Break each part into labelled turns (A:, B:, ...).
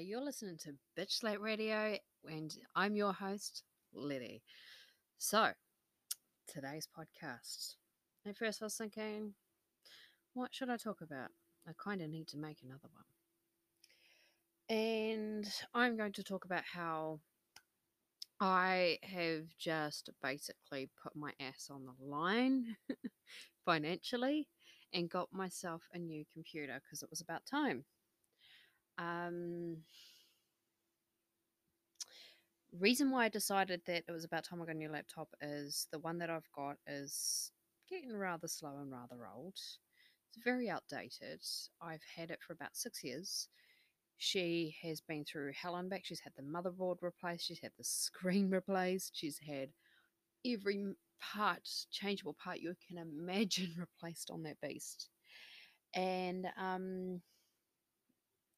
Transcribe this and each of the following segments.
A: You're listening to Bitch Slap Radio, and I'm your host, Letty. So, today's podcast. At first, I was thinking, what should I talk about? I kind of need to make another one. And I'm going to talk about how I have just basically put my ass on the line financially and got myself a new computer because it was about time. Um, reason why I decided that it was about time I got a new laptop is the one that I've got is getting rather slow and rather old. It's very outdated. I've had it for about six years. She has been through hell and back. She's had the motherboard replaced. She's had the screen replaced. She's had every part, changeable part you can imagine replaced on that beast. And um,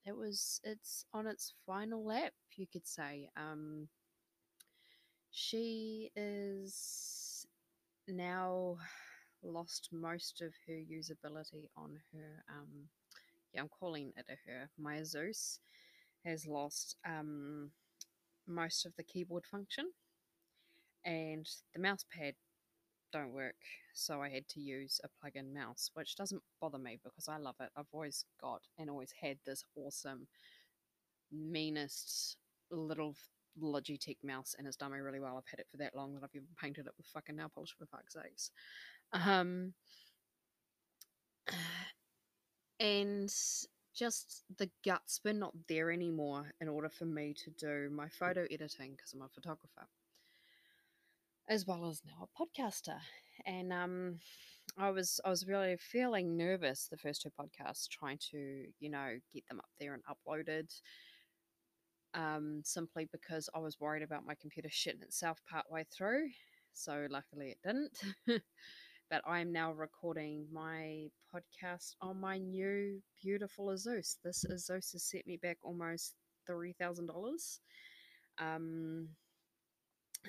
A: it was it's on its final lap, you could say. Um, she is now lost most of her usability on her. Um, yeah, I'm calling it a her. My Zeus has lost um, most of the keyboard function, and the mouse pad don't work. So I had to use a plug-in mouse, which doesn't bother me because I love it. I've always got and always had this awesome, meanest little Logitech mouse, and it's done me really well. I've had it for that long that I've even painted it with fucking nail polish for fuck's sakes. Um, and just the guts were not there anymore in order for me to do my photo editing because I'm a photographer as well as now a podcaster. And um, I was I was really feeling nervous the first two podcasts, trying to you know get them up there and uploaded. Um, simply because I was worried about my computer shitting itself partway through. So luckily it didn't. but I am now recording my podcast on my new beautiful Asus. This Asus has set me back almost three thousand dollars. Um,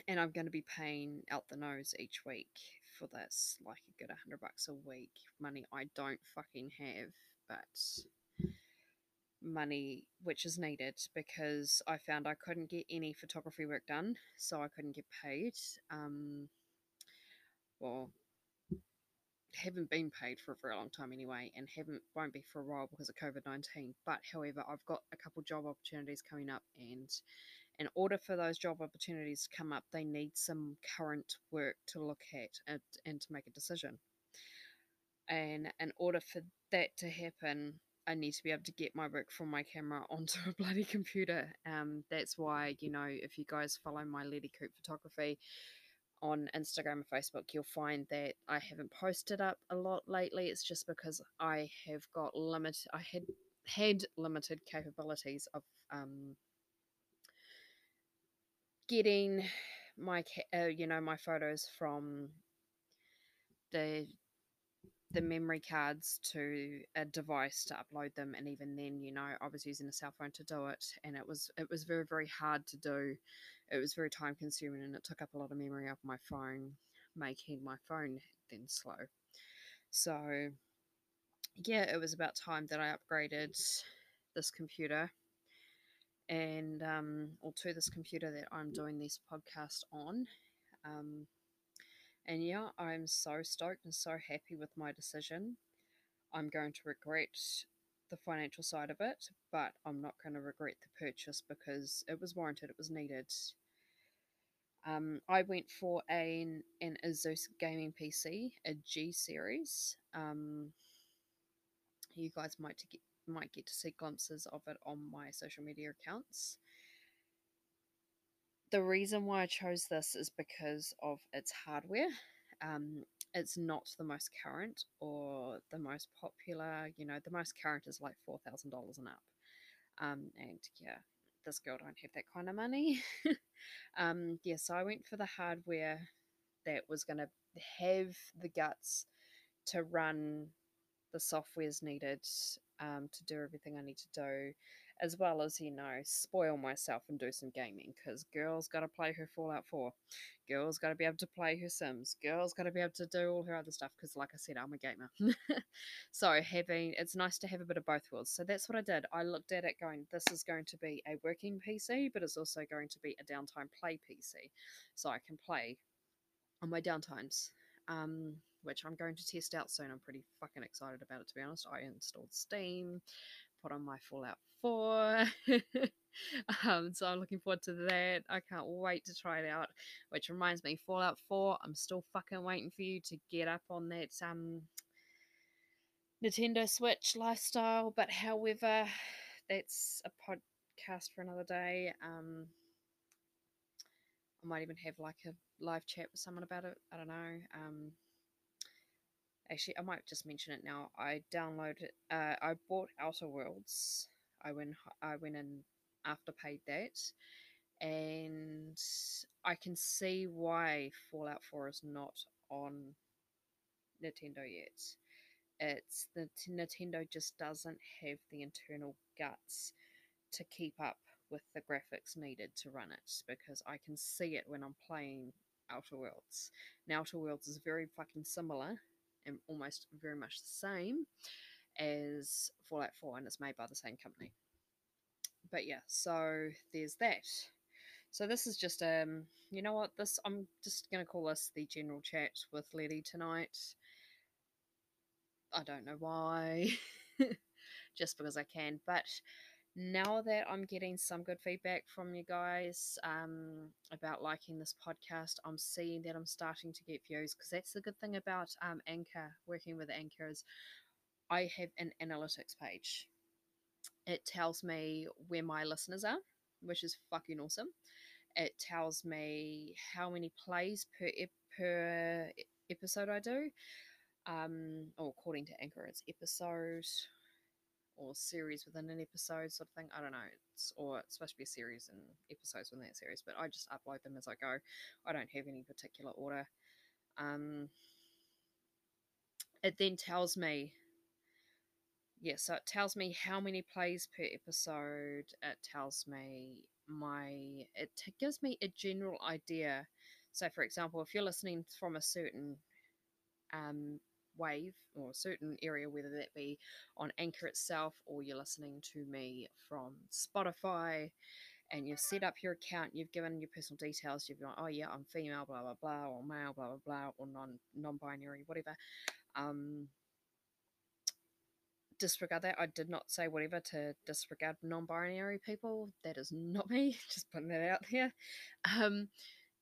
A: and I'm going to be paying out the nose each week for this, like a good hundred bucks a week. Money I don't fucking have, but money which is needed because I found I couldn't get any photography work done, so I couldn't get paid. Um, well, haven't been paid for a very long time anyway, and haven't won't be for a while because of COVID nineteen. But however, I've got a couple job opportunities coming up, and in order for those job opportunities to come up, they need some current work to look at and, and to make a decision. And in order for that to happen, I need to be able to get my work from my camera onto a bloody computer. Um, that's why, you know, if you guys follow my Letty Coop photography on Instagram and Facebook, you'll find that I haven't posted up a lot lately. It's just because I have got limited, I had had limited capabilities of um, getting my uh, you know my photos from the the memory cards to a device to upload them and even then you know i was using a cell phone to do it and it was it was very very hard to do. It was very time consuming and it took up a lot of memory off my phone making my phone then slow. So yeah it was about time that i upgraded this computer and um, or to this computer that I'm doing this podcast on. Um, and yeah, I'm so stoked and so happy with my decision. I'm going to regret the financial side of it, but I'm not going to regret the purchase because it was warranted, it was needed. Um, I went for an, an Asus gaming PC, a G series. Um, you guys might get might get to see glimpses of it on my social media accounts. The reason why I chose this is because of its hardware. Um, it's not the most current or the most popular. You know, the most current is like four thousand dollars and up. Um, and yeah, this girl don't have that kind of money. um, yeah, so I went for the hardware that was going to have the guts to run the softwares needed um, to do everything I need to do. as well as, you know, spoil myself and do some gaming because girls got to play her Fallout 4. Girls got to be able to play her Sims. Girls got to be able to do all her other stuff because, like I said, I'm a gamer. so, having it's nice to have a bit of both worlds. So, that's what I did. I looked at it going, this is going to be a working PC, but it's also going to be a downtime play PC. So, I can play on my downtimes. Um, which I'm going to test out soon. I'm pretty fucking excited about it, to be honest. I installed Steam, put on my Fallout 4. um, so I'm looking forward to that. I can't wait to try it out. Which reminds me, Fallout 4, I'm still fucking waiting for you to get up on that um Nintendo Switch lifestyle. But however, that's a podcast for another day. Um I might even have like a live chat with someone about it. I don't know. Um actually I might just mention it now. I downloaded uh I bought Outer Worlds. I went I went in after paid that and I can see why Fallout 4 is not on Nintendo yet. It's the Nintendo just doesn't have the internal guts to keep up with the graphics needed to run it because I can see it when I'm playing Outer Worlds. Now Outer Worlds is very fucking similar and almost very much the same as Fallout 4 and it's made by the same company. But yeah, so there's that. So this is just um you know what this I'm just gonna call this the general chat with Letty tonight. I don't know why. just because I can. But now that I'm getting some good feedback from you guys um, about liking this podcast, I'm seeing that I'm starting to get views because that's the good thing about um, Anchor, working with Anchor, is I have an analytics page. It tells me where my listeners are, which is fucking awesome. It tells me how many plays per ep- per episode I do. Um, or according to Anchor, it's episode or series within an episode sort of thing. I don't know. It's or it's supposed to be a series and episodes within that series, but I just upload them as I go. I don't have any particular order. Um, it then tells me yeah, so it tells me how many plays per episode. It tells me my it gives me a general idea. So for example, if you're listening from a certain um wave or a certain area, whether that be on Anchor itself or you're listening to me from Spotify and you've set up your account, you've given your personal details, you've gone, oh yeah, I'm female, blah blah blah, or male, blah blah blah, or non non binary, whatever. Um, disregard that. I did not say whatever to disregard non binary people. That is not me. Just putting that out there. Um,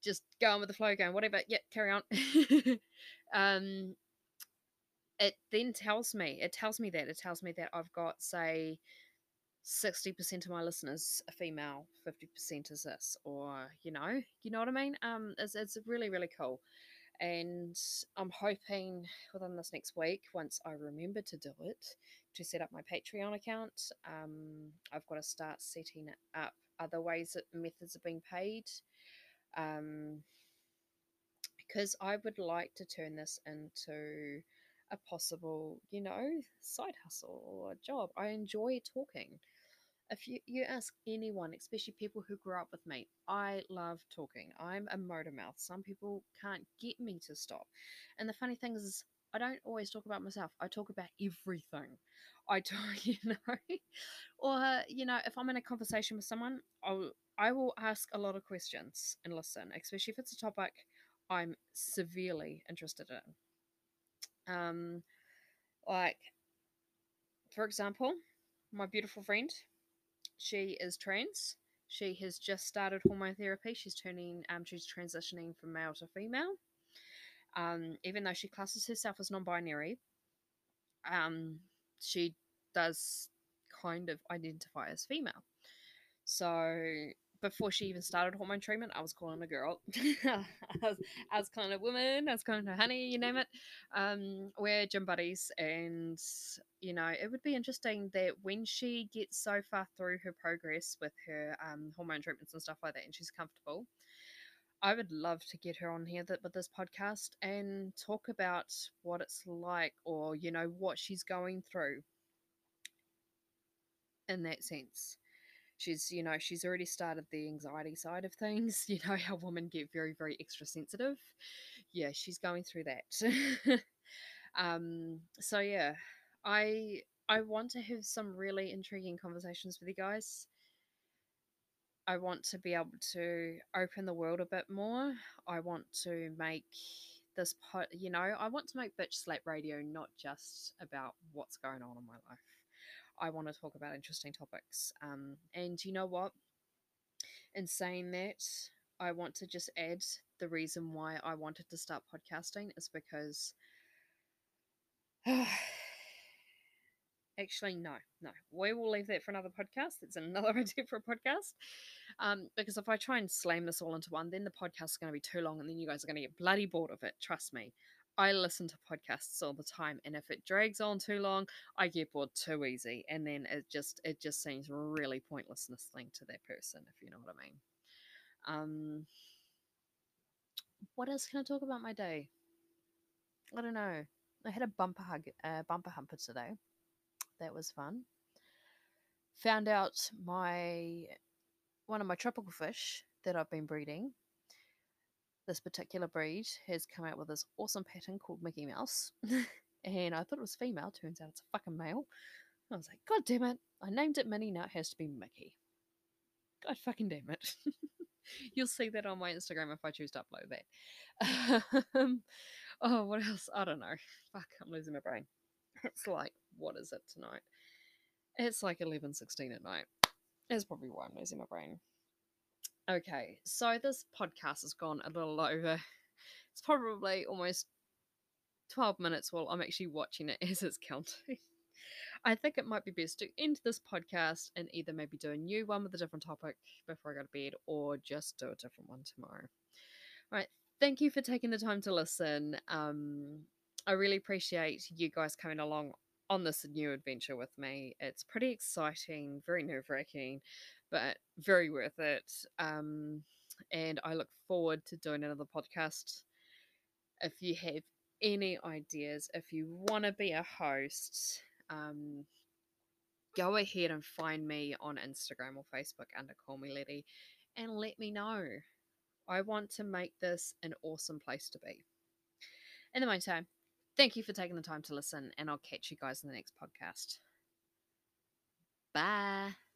A: just going with the flow, going whatever. Yeah, carry on. um, it then tells me it tells me that it tells me that I've got say 60% of my listeners are female 50% is this or you know you know what I mean? Um it's, it's really really cool. And I'm hoping within this next week once I remember to do it to set up my Patreon account um I've got to start setting up other ways that methods are being paid um because I would like to turn this into a possible, you know, side hustle or a job. I enjoy talking. If you, you ask anyone, especially people who grew up with me, I love talking. I'm a motor mouth. Some people can't get me to stop. And the funny thing is, I don't always talk about myself. I talk about everything. I talk, you know, or you know, if I'm in a conversation with someone, I'll I will ask a lot of questions and listen, especially if it's a topic I'm severely interested in. Um, like, for example, my beautiful friend, she is trans. She has just started hormone therapy. She's turning, um, she's transitioning from male to female. Um, even though she classes herself as non-binary, um, she does kind of identify as female. So before she even started hormone treatment, I was calling a girl. I, was, I was calling a woman. Was calling her honey. You name it. Um, we're gym buddies, and you know it would be interesting that when she gets so far through her progress with her um, hormone treatments and stuff like that, and she's comfortable. I would love to get her on here that, with this podcast and talk about what it's like, or you know what she's going through. In that sense, she's you know she's already started the anxiety side of things you know how women get very very extra sensitive. Yeah she's going through that. Um so yeah i i want to have some really intriguing conversations with you guys. I want to be able to open the world a bit more. I want to make this pot you know i want to make bitch slap radio not just about what's going on in my life I want to talk about interesting topics. Um, and you know what? In saying that, I want to just add the reason why I wanted to start podcasting is because. Actually, no, no. We will leave that for another podcast. It's another idea for a podcast. Um, because if I try and slam this all into one, then the podcast is going to be too long and then you guys are going to get bloody bored of it. Trust me. I listen to podcasts all the time, and if it drags on too long, I get bored too easy, and then it just it just seems really pointless listening to that person, if you know what I mean. Um, what else can I talk about my day? I don't know. I had a bumper hug, uh, bumper humper today. That was fun. Found out my one of my tropical fish that I've been breeding this particular breed has come out with this awesome pattern called Mickey Mouse. and I thought it was female. Turns out it's a fucking male. I was like, God damn it. I named it Minnie. Now it has to be Mickey. God fucking damn it. You'll see that on my Instagram if I choose to upload that. um, oh, what else? I don't know. Fuck, I'm losing my brain. It's like, what is it tonight? It's like 11.16 at night. That's probably why I'm losing my brain. Okay, so this podcast has gone a little over. It's probably almost 12 minutes while I'm actually watching it as it's counting. I think it might be best to end this podcast and either maybe do a new one with a different topic before I go to bed or just do a different one tomorrow. All right, thank you for taking the time to listen. Um, I really appreciate you guys coming along on this new adventure with me. It's pretty exciting, very nerve wracking, but very worth it. Um, and I look forward to doing another podcast. If you have any ideas, if you want to be a host, um, go ahead and find me on Instagram or Facebook under Call Me Letty and let me know. I want to make this an awesome place to be. In the meantime, thank you for taking the time to listen, and I'll catch you guys in the next podcast. Bye.